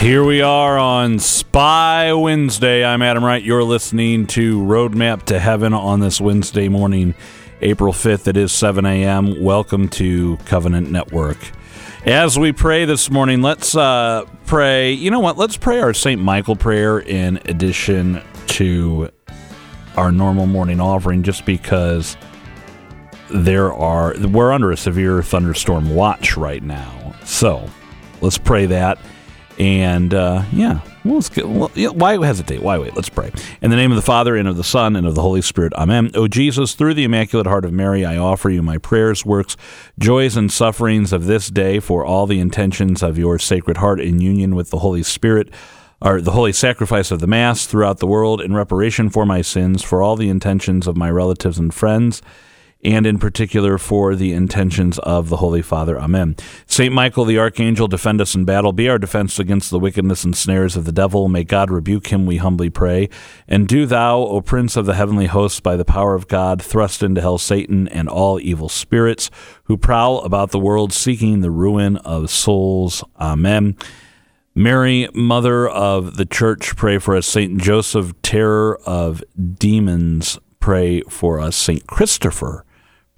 Here we are on Spy Wednesday. I'm Adam Wright. You're listening to Roadmap to Heaven on this Wednesday morning, April 5th. It is 7 a.m. Welcome to Covenant Network. As we pray this morning, let's uh, pray. You know what? Let's pray our St. Michael prayer in addition to our normal morning offering, just because there are we're under a severe thunderstorm watch right now. So let's pray that. And uh, yeah, well, let's get, well, yeah, why hesitate? Why wait? Let's pray. In the name of the Father, and of the Son, and of the Holy Spirit. Amen. O Jesus, through the Immaculate Heart of Mary, I offer you my prayers, works, joys, and sufferings of this day for all the intentions of your Sacred Heart in union with the Holy Spirit or the holy sacrifice of the Mass throughout the world in reparation for my sins, for all the intentions of my relatives and friends and in particular for the intentions of the Holy Father. Amen. Saint Michael the Archangel, defend us in battle. Be our defense against the wickedness and snares of the devil. May God rebuke him, we humbly pray. And do thou, O Prince of the heavenly hosts, by the power of God, thrust into hell Satan and all evil spirits who prowl about the world seeking the ruin of souls. Amen. Mary, Mother of the Church, pray for us. Saint Joseph, terror of demons, pray for us. Saint Christopher,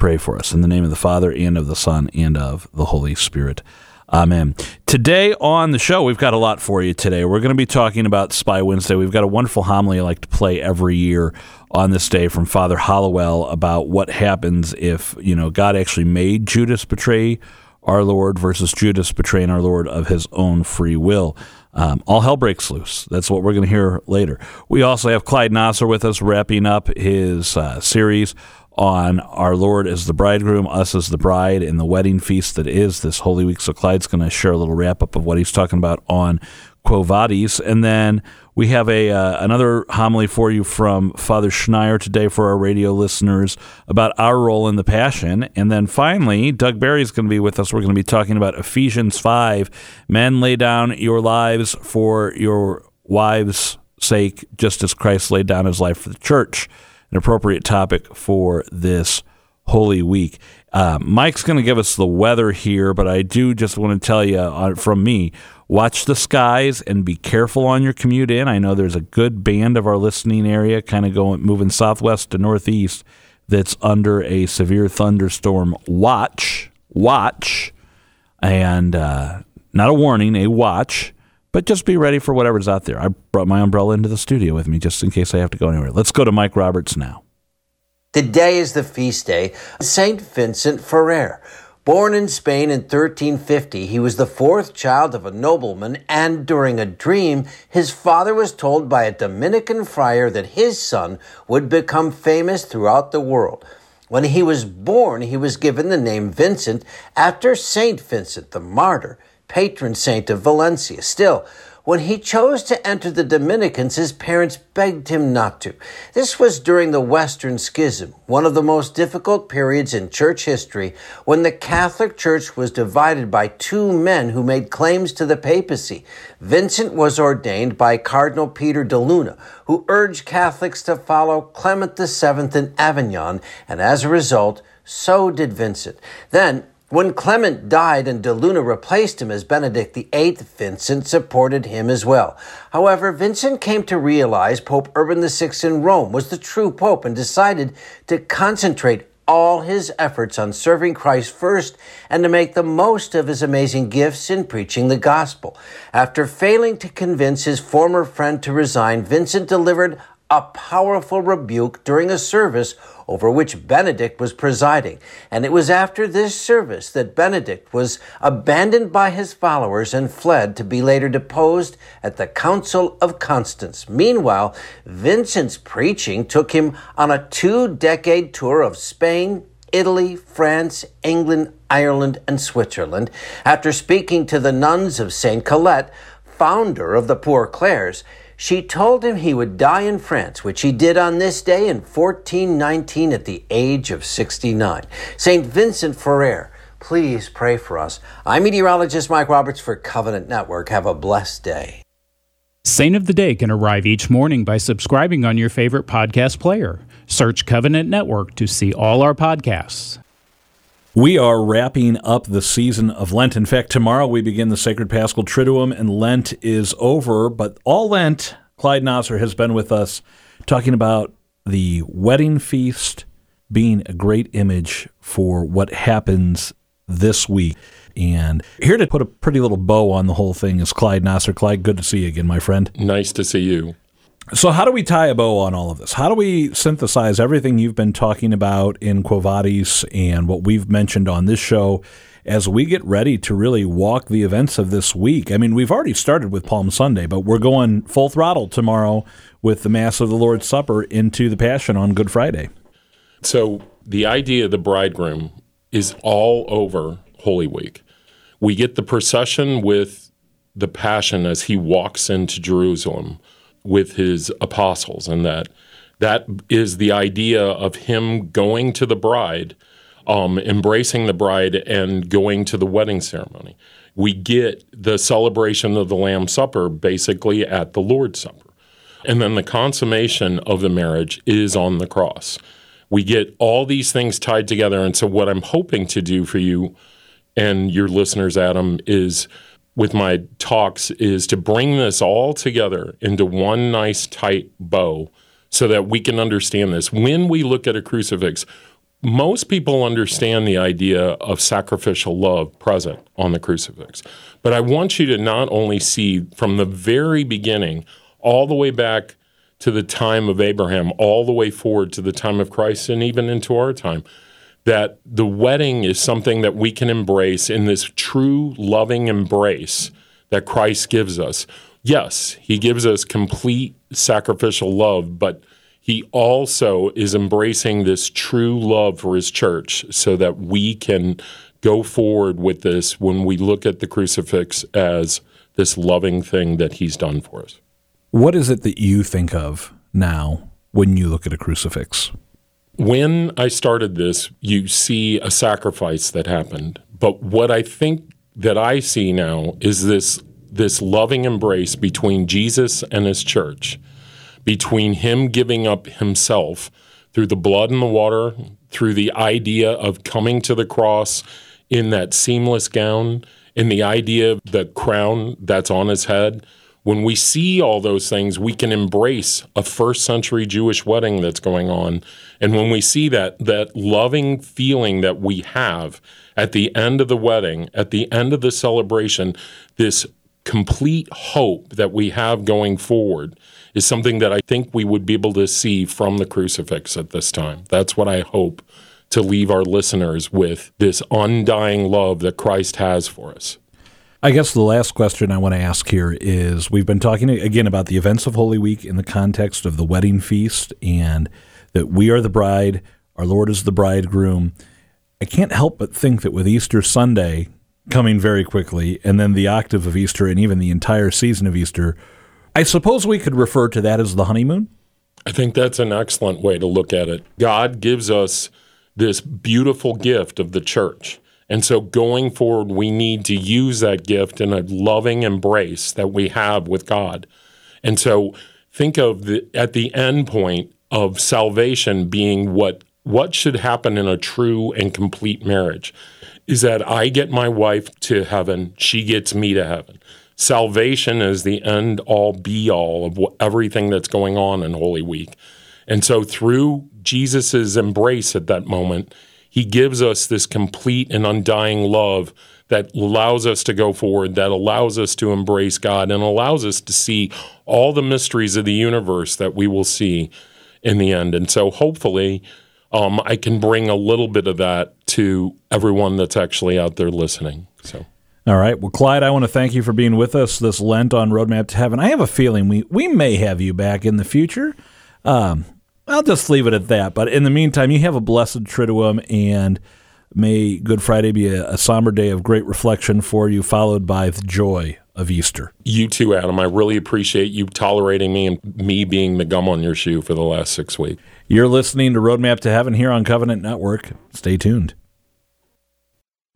pray for us. In the name of the Father, and of the Son, and of the Holy Spirit. Amen. Today on the show, we've got a lot for you today. We're going to be talking about Spy Wednesday. We've got a wonderful homily I like to play every year on this day from Father Hollowell about what happens if, you know, God actually made Judas betray our Lord versus Judas betraying our Lord of his own free will. Um, all hell breaks loose. That's what we're going to hear later. We also have Clyde Nosser with us, wrapping up his uh, series on our Lord as the bridegroom, us as the bride, and the wedding feast that is this Holy Week. So Clyde's going to share a little wrap up of what he's talking about on Quo Vadis. And then we have a uh, another homily for you from Father Schneier today for our radio listeners about our role in the Passion. And then finally, Doug Barry is going to be with us. We're going to be talking about Ephesians 5. Men, lay down your lives for your wives' sake, just as Christ laid down his life for the church an appropriate topic for this Holy Week. Uh, Mike's going to give us the weather here, but I do just want to tell you uh, from me watch the skies and be careful on your commute in. I know there's a good band of our listening area kind of going moving southwest to northeast that's under a severe thunderstorm watch. Watch. And uh, not a warning, a watch. But just be ready for whatever's out there. I brought my umbrella into the studio with me just in case I have to go anywhere. Let's go to Mike Roberts now. Today is the feast day of St. Vincent Ferrer. Born in Spain in 1350, he was the fourth child of a nobleman, and during a dream, his father was told by a Dominican friar that his son would become famous throughout the world. When he was born, he was given the name Vincent after Saint Vincent the Martyr patron saint of Valencia. Still, when he chose to enter the Dominicans, his parents begged him not to. This was during the Western Schism, one of the most difficult periods in church history, when the Catholic Church was divided by two men who made claims to the papacy. Vincent was ordained by Cardinal Peter de Luna, who urged Catholics to follow Clement VII in Avignon, and as a result, so did Vincent. Then, when Clement died and de Luna replaced him as Benedict VIII, Vincent supported him as well. However, Vincent came to realize Pope Urban VI in Rome was the true pope and decided to concentrate all his efforts on serving Christ first and to make the most of his amazing gifts in preaching the gospel. After failing to convince his former friend to resign, Vincent delivered a powerful rebuke during a service over which Benedict was presiding. And it was after this service that Benedict was abandoned by his followers and fled to be later deposed at the Council of Constance. Meanwhile, Vincent's preaching took him on a two decade tour of Spain, Italy, France, England, Ireland, and Switzerland. After speaking to the nuns of St. Colette, founder of the Poor Clares, she told him he would die in France, which he did on this day in 1419 at the age of 69. St. Vincent Ferrer, please pray for us. I'm meteorologist Mike Roberts for Covenant Network. Have a blessed day. Saint of the Day can arrive each morning by subscribing on your favorite podcast player. Search Covenant Network to see all our podcasts. We are wrapping up the season of Lent. In fact, tomorrow we begin the Sacred Paschal Triduum, and Lent is over. But all Lent, Clyde Nosser has been with us talking about the wedding feast being a great image for what happens this week. And here to put a pretty little bow on the whole thing is Clyde Nosser. Clyde, good to see you again, my friend. Nice to see you. So, how do we tie a bow on all of this? How do we synthesize everything you've been talking about in Quo Vadis and what we've mentioned on this show as we get ready to really walk the events of this week? I mean, we've already started with Palm Sunday, but we're going full throttle tomorrow with the Mass of the Lord's Supper into the Passion on Good Friday. So, the idea of the bridegroom is all over Holy Week. We get the procession with the Passion as he walks into Jerusalem with his apostles, and that that is the idea of him going to the bride, um, embracing the bride, and going to the wedding ceremony. We get the celebration of the Lamb's Supper basically at the Lord's Supper. And then the consummation of the marriage is on the cross. We get all these things tied together. And so, what I'm hoping to do for you and your listeners, Adam, is with my talks is to bring this all together into one nice tight bow so that we can understand this. When we look at a crucifix, most people understand the idea of sacrificial love present on the crucifix. But I want you to not only see from the very beginning, all the way back to the time of Abraham, all the way forward to the time of Christ, and even into our time, that the wedding is something that we can embrace in this true loving embrace that Christ gives us. Yes, he gives us complete sacrificial love, but he also is embracing this true love for his church so that we can go forward with this when we look at the crucifix as this loving thing that he's done for us. What is it that you think of now when you look at a crucifix? When I started this, you see a sacrifice that happened. But what I think that I see now is this this loving embrace between Jesus and his church, between him giving up himself through the blood and the water, through the idea of coming to the cross in that seamless gown, in the idea of the crown that's on his head, when we see all those things, we can embrace a first century Jewish wedding that's going on. And when we see that, that loving feeling that we have at the end of the wedding, at the end of the celebration, this complete hope that we have going forward is something that I think we would be able to see from the crucifix at this time. That's what I hope to leave our listeners with this undying love that Christ has for us. I guess the last question I want to ask here is we've been talking again about the events of Holy Week in the context of the wedding feast and that we are the bride, our Lord is the bridegroom. I can't help but think that with Easter Sunday coming very quickly and then the octave of Easter and even the entire season of Easter, I suppose we could refer to that as the honeymoon. I think that's an excellent way to look at it. God gives us this beautiful gift of the church. And so going forward, we need to use that gift in a loving embrace that we have with God. And so think of the at the end point of salvation being what what should happen in a true and complete marriage is that I get my wife to heaven, she gets me to heaven. Salvation is the end all be all of what, everything that's going on in Holy Week. And so through Jesus's embrace at that moment, he gives us this complete and undying love that allows us to go forward, that allows us to embrace God, and allows us to see all the mysteries of the universe that we will see in the end. And so hopefully, um, I can bring a little bit of that to everyone that's actually out there listening. So. All right. Well, Clyde, I want to thank you for being with us this Lent on Roadmap to Heaven. I have a feeling we, we may have you back in the future. Um, I'll just leave it at that. But in the meantime, you have a blessed Triduum, and may Good Friday be a, a somber day of great reflection for you, followed by the joy of Easter. You too, Adam. I really appreciate you tolerating me and me being the gum on your shoe for the last six weeks. You're listening to Roadmap to Heaven here on Covenant Network. Stay tuned.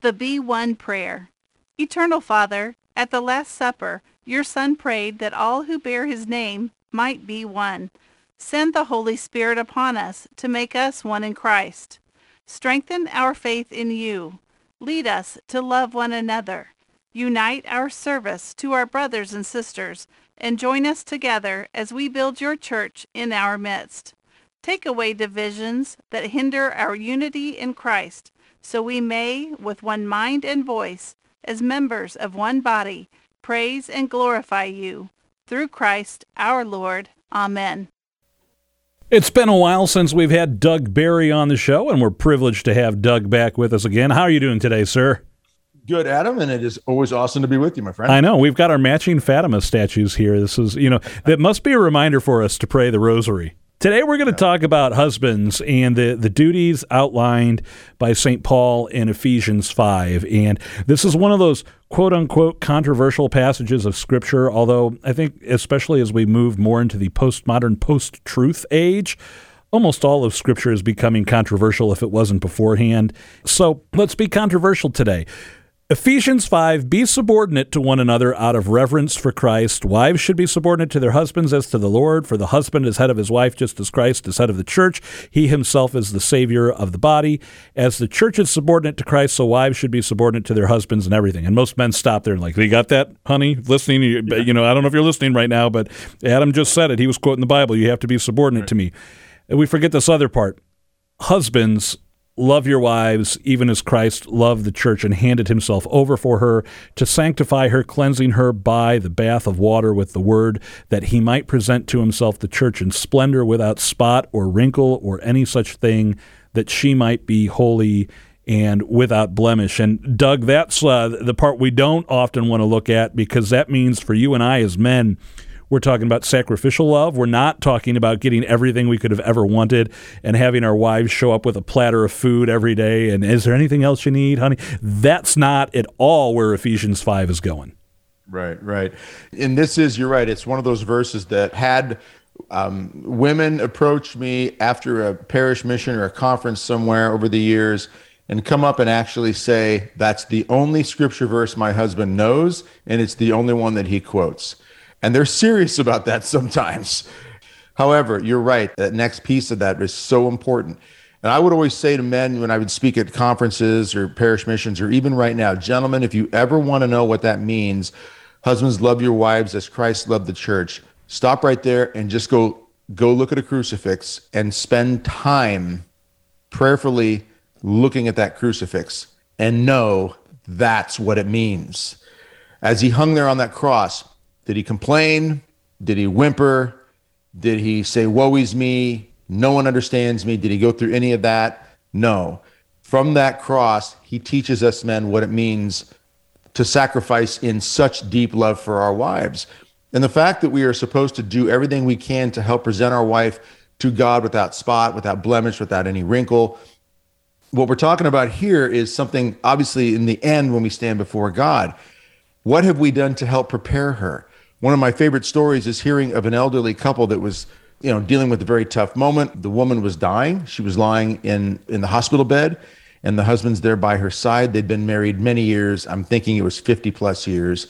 The B1 Prayer Eternal Father, at the Last Supper, your Son prayed that all who bear his name might be one. Send the Holy Spirit upon us to make us one in Christ. Strengthen our faith in you. Lead us to love one another. Unite our service to our brothers and sisters, and join us together as we build your church in our midst. Take away divisions that hinder our unity in Christ, so we may, with one mind and voice, as members of one body, praise and glorify you. Through Christ our Lord. Amen. It's been a while since we've had Doug Barry on the show, and we're privileged to have Doug back with us again. How are you doing today, sir? Good, Adam, and it is always awesome to be with you, my friend. I know. We've got our matching Fatima statues here. This is, you know, that must be a reminder for us to pray the rosary. Today we're going to talk about husbands and the, the duties outlined by St. Paul in Ephesians 5. And this is one of those quote unquote controversial passages of Scripture, although I think, especially as we move more into the postmodern post truth age, almost all of Scripture is becoming controversial if it wasn't beforehand. So let's be controversial today. Ephesians 5 Be subordinate to one another out of reverence for Christ. Wives should be subordinate to their husbands as to the Lord, for the husband is head of his wife, just as Christ is head of the church. He himself is the Savior of the body. As the church is subordinate to Christ, so wives should be subordinate to their husbands and everything. And most men stop there and, like, you got that, honey? Listening? You, yeah. you know, I don't know if you're listening right now, but Adam just said it. He was quoting the Bible. You have to be subordinate right. to me. And we forget this other part. Husbands Love your wives, even as Christ loved the church and handed himself over for her to sanctify her, cleansing her by the bath of water with the word, that he might present to himself the church in splendor without spot or wrinkle or any such thing, that she might be holy and without blemish. And Doug, that's uh, the part we don't often want to look at because that means for you and I as men, we're talking about sacrificial love. We're not talking about getting everything we could have ever wanted and having our wives show up with a platter of food every day. And is there anything else you need, honey? That's not at all where Ephesians 5 is going. Right, right. And this is, you're right, it's one of those verses that had um, women approach me after a parish mission or a conference somewhere over the years and come up and actually say, That's the only scripture verse my husband knows, and it's the only one that he quotes. And they're serious about that sometimes. However, you're right. That next piece of that is so important. And I would always say to men when I would speak at conferences or parish missions, or even right now, gentlemen, if you ever want to know what that means, husbands love your wives as Christ loved the church. Stop right there and just go go look at a crucifix and spend time prayerfully looking at that crucifix and know that's what it means. As he hung there on that cross, did he complain? Did he whimper? Did he say, Woe is me? No one understands me? Did he go through any of that? No. From that cross, he teaches us men what it means to sacrifice in such deep love for our wives. And the fact that we are supposed to do everything we can to help present our wife to God without spot, without blemish, without any wrinkle. What we're talking about here is something obviously in the end when we stand before God. What have we done to help prepare her? One of my favorite stories is hearing of an elderly couple that was, you know, dealing with a very tough moment. The woman was dying. She was lying in in the hospital bed and the husband's there by her side. They'd been married many years. I'm thinking it was 50 plus years.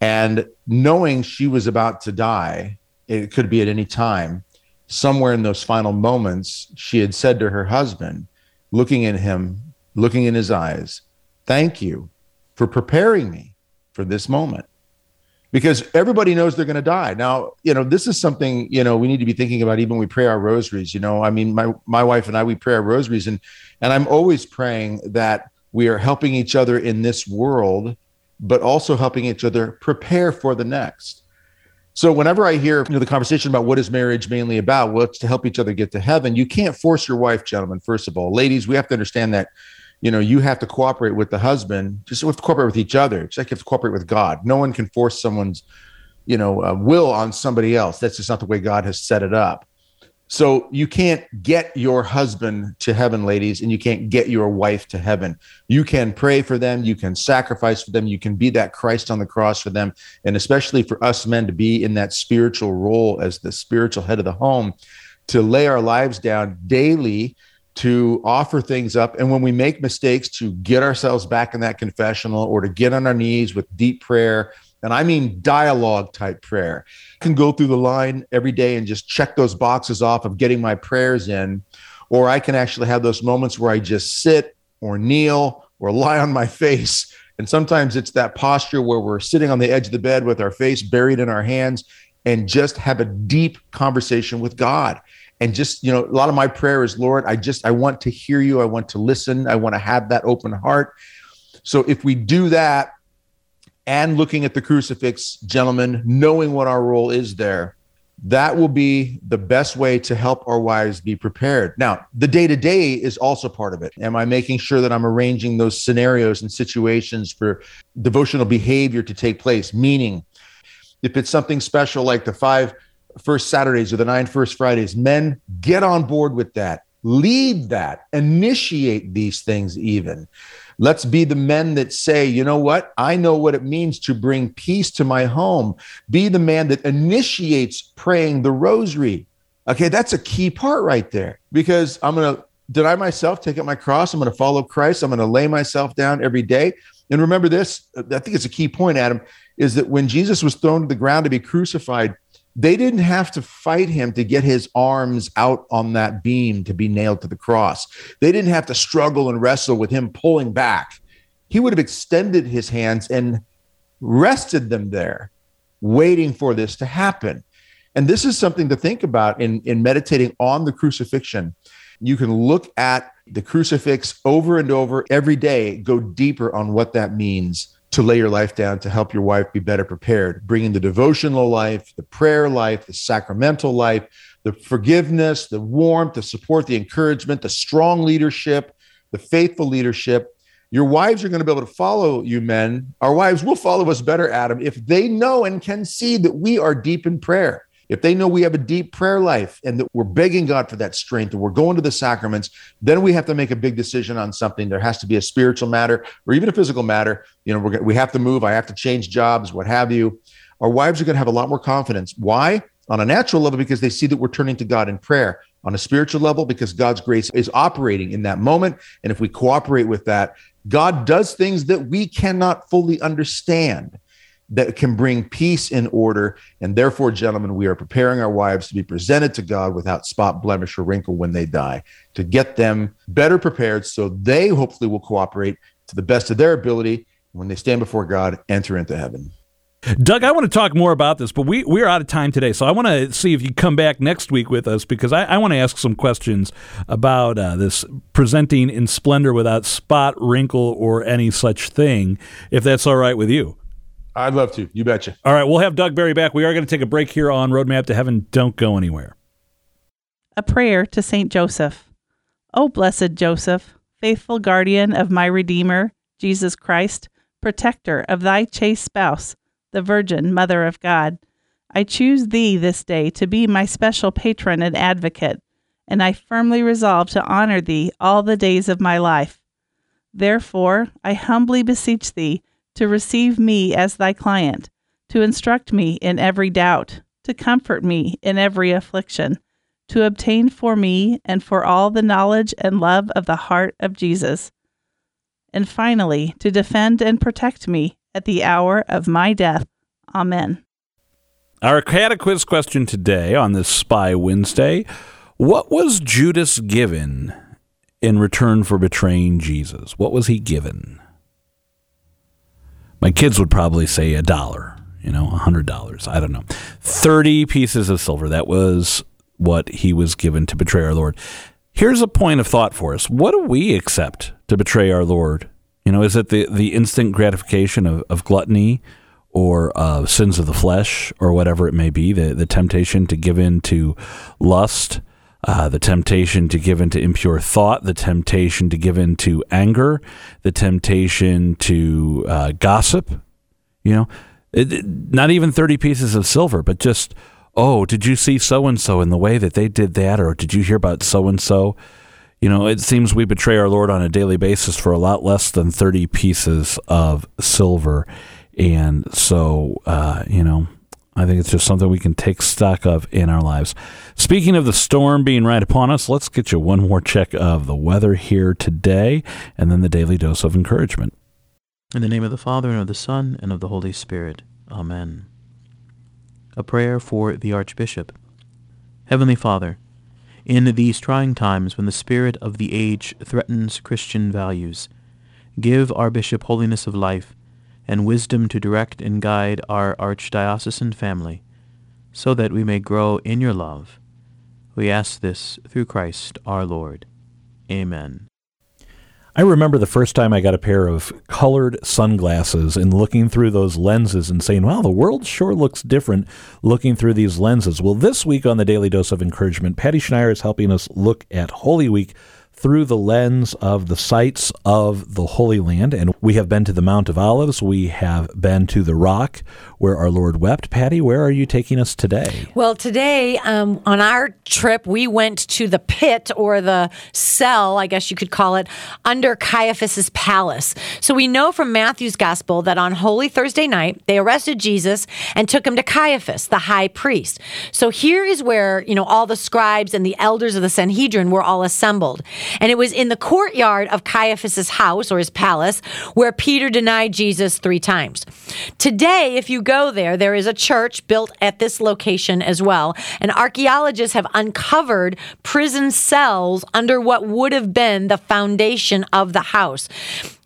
And knowing she was about to die, it could be at any time, somewhere in those final moments, she had said to her husband, looking at him, looking in his eyes, Thank you for preparing me for this moment because everybody knows they're going to die. Now, you know, this is something, you know, we need to be thinking about even when we pray our rosaries, you know, I mean, my, my wife and I, we pray our rosaries and, and I'm always praying that we are helping each other in this world, but also helping each other prepare for the next. So whenever I hear you know, the conversation about what is marriage mainly about, well, it's to help each other get to heaven. You can't force your wife, gentlemen. First of all, ladies, we have to understand that you know, you have to cooperate with the husband. Just have to cooperate with each other. Just like you have to cooperate with God. No one can force someone's, you know, uh, will on somebody else. That's just not the way God has set it up. So you can't get your husband to heaven, ladies, and you can't get your wife to heaven. You can pray for them, you can sacrifice for them, you can be that Christ on the cross for them, and especially for us men to be in that spiritual role as the spiritual head of the home, to lay our lives down daily to offer things up. And when we make mistakes, to get ourselves back in that confessional or to get on our knees with deep prayer. And I mean dialogue type prayer. I can go through the line every day and just check those boxes off of getting my prayers in. or I can actually have those moments where I just sit or kneel or lie on my face. And sometimes it's that posture where we're sitting on the edge of the bed with our face buried in our hands and just have a deep conversation with God. And just, you know, a lot of my prayer is, Lord, I just, I want to hear you. I want to listen. I want to have that open heart. So if we do that and looking at the crucifix, gentlemen, knowing what our role is there, that will be the best way to help our wives be prepared. Now, the day to day is also part of it. Am I making sure that I'm arranging those scenarios and situations for devotional behavior to take place? Meaning, if it's something special like the five first Saturdays or the nine first Fridays, men get on board with that, lead that, initiate these things even. Let's be the men that say, you know what? I know what it means to bring peace to my home. Be the man that initiates praying the rosary. Okay, that's a key part right there because I'm going to deny myself, take up my cross. I'm going to follow Christ. I'm going to lay myself down every day. And remember this, I think it's a key point, Adam, is that when Jesus was thrown to the ground to be crucified, they didn't have to fight him to get his arms out on that beam to be nailed to the cross. They didn't have to struggle and wrestle with him pulling back. He would have extended his hands and rested them there, waiting for this to happen. And this is something to think about in, in meditating on the crucifixion. You can look at the crucifix over and over every day, go deeper on what that means to lay your life down to help your wife be better prepared, bringing the devotional life, the prayer life, the sacramental life, the forgiveness, the warmth, the support, the encouragement, the strong leadership, the faithful leadership. Your wives are going to be able to follow you, men. Our wives will follow us better, Adam, if they know and can see that we are deep in prayer if they know we have a deep prayer life and that we're begging God for that strength and we're going to the sacraments, then we have to make a big decision on something. There has to be a spiritual matter or even a physical matter. You know, we have to move. I have to change jobs, what have you. Our wives are going to have a lot more confidence. Why? On a natural level, because they see that we're turning to God in prayer. On a spiritual level, because God's grace is operating in that moment. And if we cooperate with that, God does things that we cannot fully understand that can bring peace in order. And therefore, gentlemen, we are preparing our wives to be presented to God without spot, blemish, or wrinkle when they die, to get them better prepared so they hopefully will cooperate to the best of their ability when they stand before God, enter into heaven. Doug, I want to talk more about this, but we, we're out of time today. So I want to see if you come back next week with us because I, I want to ask some questions about uh, this presenting in splendor without spot, wrinkle, or any such thing, if that's all right with you. I'd love to. You betcha. All right, we'll have Doug Barry back. We are going to take a break here on Roadmap to Heaven. Don't go anywhere. A prayer to Saint Joseph. O blessed Joseph, faithful guardian of my Redeemer, Jesus Christ, protector of thy chaste spouse, the Virgin Mother of God, I choose thee this day to be my special patron and advocate, and I firmly resolve to honor thee all the days of my life. Therefore, I humbly beseech thee to receive me as thy client, to instruct me in every doubt, to comfort me in every affliction, to obtain for me and for all the knowledge and love of the heart of Jesus, and finally to defend and protect me at the hour of my death. Amen. Our catequiz question today on this Spy Wednesday What was Judas given in return for betraying Jesus? What was he given? My kids would probably say a dollar, you know, a hundred dollars. I don't know. Thirty pieces of silver. That was what he was given to betray our Lord. Here's a point of thought for us. What do we accept to betray our Lord? You know, is it the, the instant gratification of, of gluttony or uh, sins of the flesh or whatever it may be, the, the temptation to give in to lust? Uh, the temptation to give into impure thought, the temptation to give into anger, the temptation to uh, gossip. You know, it, not even 30 pieces of silver, but just, oh, did you see so and so in the way that they did that? Or did you hear about so and so? You know, it seems we betray our Lord on a daily basis for a lot less than 30 pieces of silver. And so, uh, you know, I think it's just something we can take stock of in our lives. Speaking of the storm being right upon us, let's get you one more check of the weather here today and then the daily dose of encouragement. In the name of the Father, and of the Son, and of the Holy Spirit. Amen. A prayer for the Archbishop. Heavenly Father, in these trying times when the spirit of the age threatens Christian values. Give our bishop holiness of life and wisdom to direct and guide our archdiocesan family, so that we may grow in your love. We ask this through Christ our Lord. Amen. I remember the first time I got a pair of colored sunglasses and looking through those lenses and saying, wow, the world sure looks different looking through these lenses. Well, this week on the Daily Dose of Encouragement, Patty Schneier is helping us look at Holy Week through the lens of the sites of the Holy Land. And we have been to the Mount of Olives. We have been to the rock where our Lord wept. Patty, where are you taking us today? Well, today um, on our trip, we went to the pit or the cell, I guess you could call it, under Caiaphas's palace. So we know from Matthew's gospel that on Holy Thursday night, they arrested Jesus and took him to Caiaphas, the high priest. So here is where, you know, all the scribes and the elders of the Sanhedrin were all assembled. And it was in the courtyard of Caiaphas's house or his palace where Peter denied Jesus three times. Today, if you go there, there is a church built at this location as well. And archaeologists have uncovered prison cells under what would have been the foundation of the house.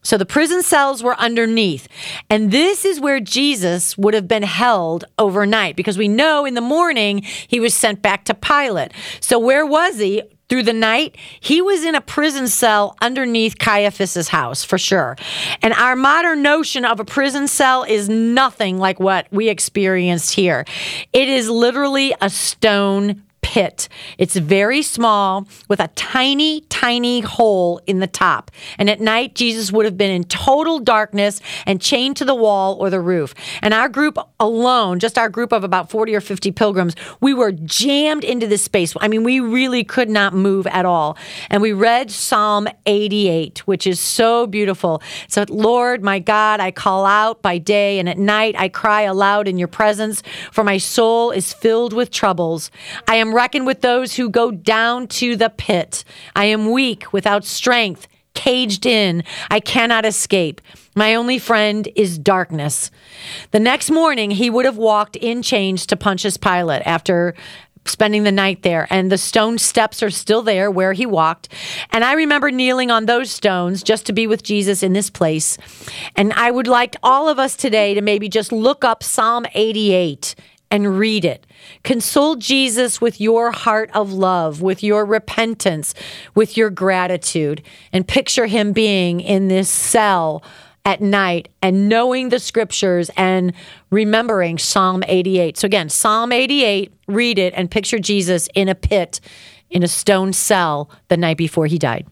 So the prison cells were underneath. And this is where Jesus would have been held overnight because we know in the morning he was sent back to Pilate. So where was he? Through the night, he was in a prison cell underneath Caiaphas's house for sure. And our modern notion of a prison cell is nothing like what we experienced here. It is literally a stone pit. It's very small with a tiny, tiny hole in the top. And at night, Jesus would have been in total darkness and chained to the wall or the roof. And our group alone, just our group of about 40 or 50 pilgrims, we were jammed into this space. I mean, we really could not move at all. And we read Psalm 88, which is so beautiful. So, Lord, my God, I call out by day, and at night I cry aloud in your presence, for my soul is filled with troubles. I am reckon with those who go down to the pit. I am weak, without strength, caged in. I cannot escape. My only friend is darkness. The next morning, he would have walked in chains to Pontius Pilate after spending the night there. And the stone steps are still there where he walked. And I remember kneeling on those stones just to be with Jesus in this place. And I would like all of us today to maybe just look up Psalm 88 and read it. Console Jesus with your heart of love, with your repentance, with your gratitude, and picture him being in this cell at night and knowing the scriptures and remembering Psalm 88. So, again, Psalm 88, read it and picture Jesus in a pit in a stone cell the night before he died.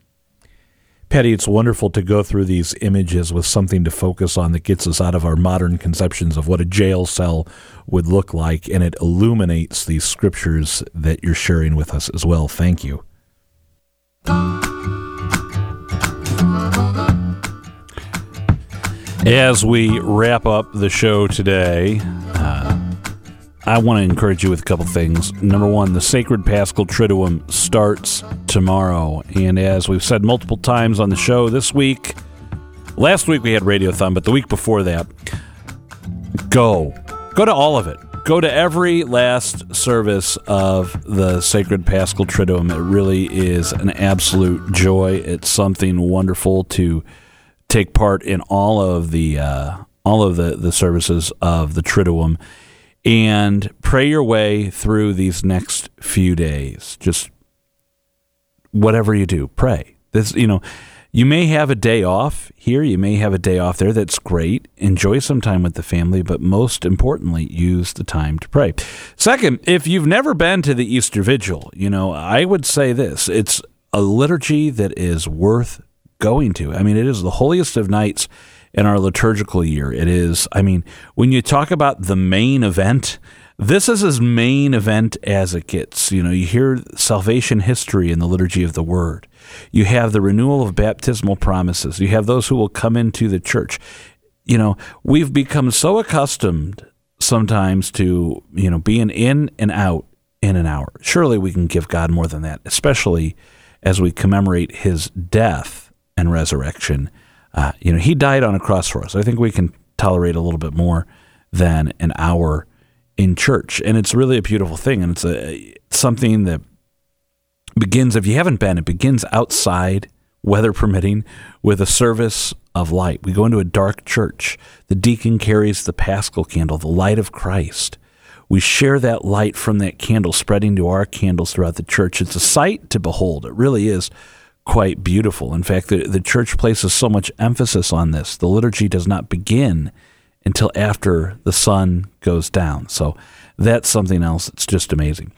Patty, it's wonderful to go through these images with something to focus on that gets us out of our modern conceptions of what a jail cell would look like, and it illuminates these scriptures that you're sharing with us as well. Thank you. As we wrap up the show today, uh, I want to encourage you with a couple things. Number one, the Sacred Paschal Triduum starts tomorrow. And as we've said multiple times on the show this week, last week we had Radiothon, but the week before that, go. Go to all of it. Go to every last service of the Sacred Paschal Triduum. It really is an absolute joy. It's something wonderful to take part in all of the uh, all of the, the services of the Triduum and pray your way through these next few days. Just whatever you do, pray. This, you know, you may have a day off here, you may have a day off there. That's great. Enjoy some time with the family, but most importantly, use the time to pray. Second, if you've never been to the Easter Vigil, you know, I would say this it's a liturgy that is worth going to. I mean, it is the holiest of nights in our liturgical year. It is, I mean, when you talk about the main event, this is as main event as it gets. You know, you hear salvation history in the liturgy of the word. You have the renewal of baptismal promises. You have those who will come into the church. You know, we've become so accustomed sometimes to, you know, being in and out in an hour. Surely we can give God more than that, especially as we commemorate his death and resurrection uh, you know, he died on a cross for us. I think we can tolerate a little bit more than an hour in church, and it's really a beautiful thing, and it's a something that begins, if you haven't been, it begins outside, weather permitting, with a service of light. We go into a dark church. The deacon carries the paschal candle, the light of Christ. We share that light from that candle spreading to our candles throughout the church. It's a sight to behold. It really is quite beautiful. In fact, the, the church places so much emphasis on this. The liturgy does not begin until after the sun goes down. So that's something else that's just amazing.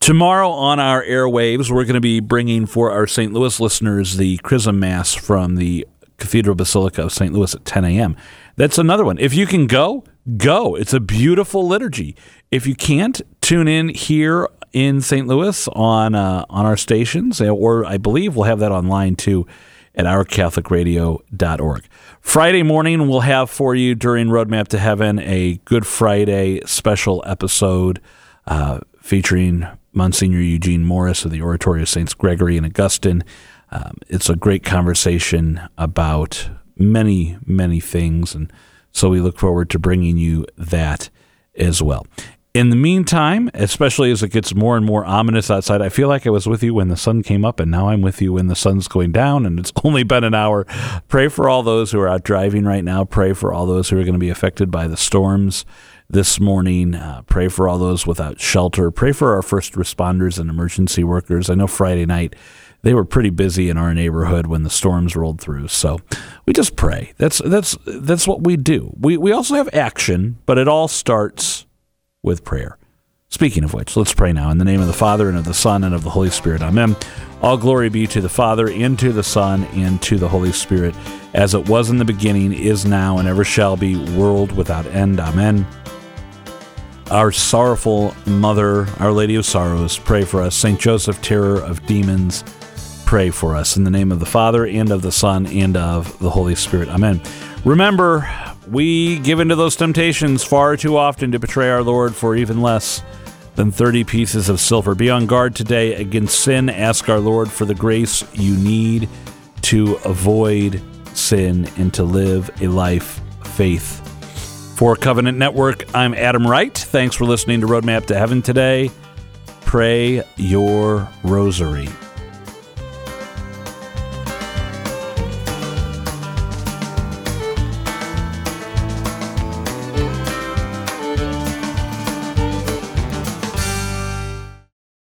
Tomorrow on our airwaves, we're going to be bringing for our St. Louis listeners the Chrism Mass from the Cathedral Basilica of St. Louis at 10 a.m. That's another one. If you can go, go. It's a beautiful liturgy. If you can't, tune in here in St. Louis on uh, on our stations, or I believe we'll have that online too at ourcatholicradio.org. Friday morning, we'll have for you during Roadmap to Heaven a Good Friday special episode uh, featuring Monsignor Eugene Morris of the Oratory of Saints Gregory and Augustine. Um, it's a great conversation about many, many things, and so we look forward to bringing you that as well. In the meantime, especially as it gets more and more ominous outside, I feel like I was with you when the sun came up, and now I'm with you when the sun's going down, and it's only been an hour. Pray for all those who are out driving right now. Pray for all those who are going to be affected by the storms this morning. Uh, pray for all those without shelter. Pray for our first responders and emergency workers. I know Friday night they were pretty busy in our neighborhood when the storms rolled through. So we just pray. That's that's that's what we do. We we also have action, but it all starts with prayer. Speaking of which, let's pray now in the name of the Father and of the Son and of the Holy Spirit. Amen. All glory be to the Father and to the Son and to the Holy Spirit, as it was in the beginning, is now, and ever shall be, world without end. Amen. Our sorrowful Mother, Our Lady of Sorrows, pray for us. Saint Joseph, terror of demons, pray for us. In the name of the Father and of the Son and of the Holy Spirit. Amen. Remember, we give into those temptations far too often to betray our Lord for even less than 30 pieces of silver. Be on guard today against sin. Ask our Lord for the grace you need to avoid sin and to live a life faith. For Covenant Network, I'm Adam Wright. Thanks for listening to Roadmap to Heaven today. Pray your rosary.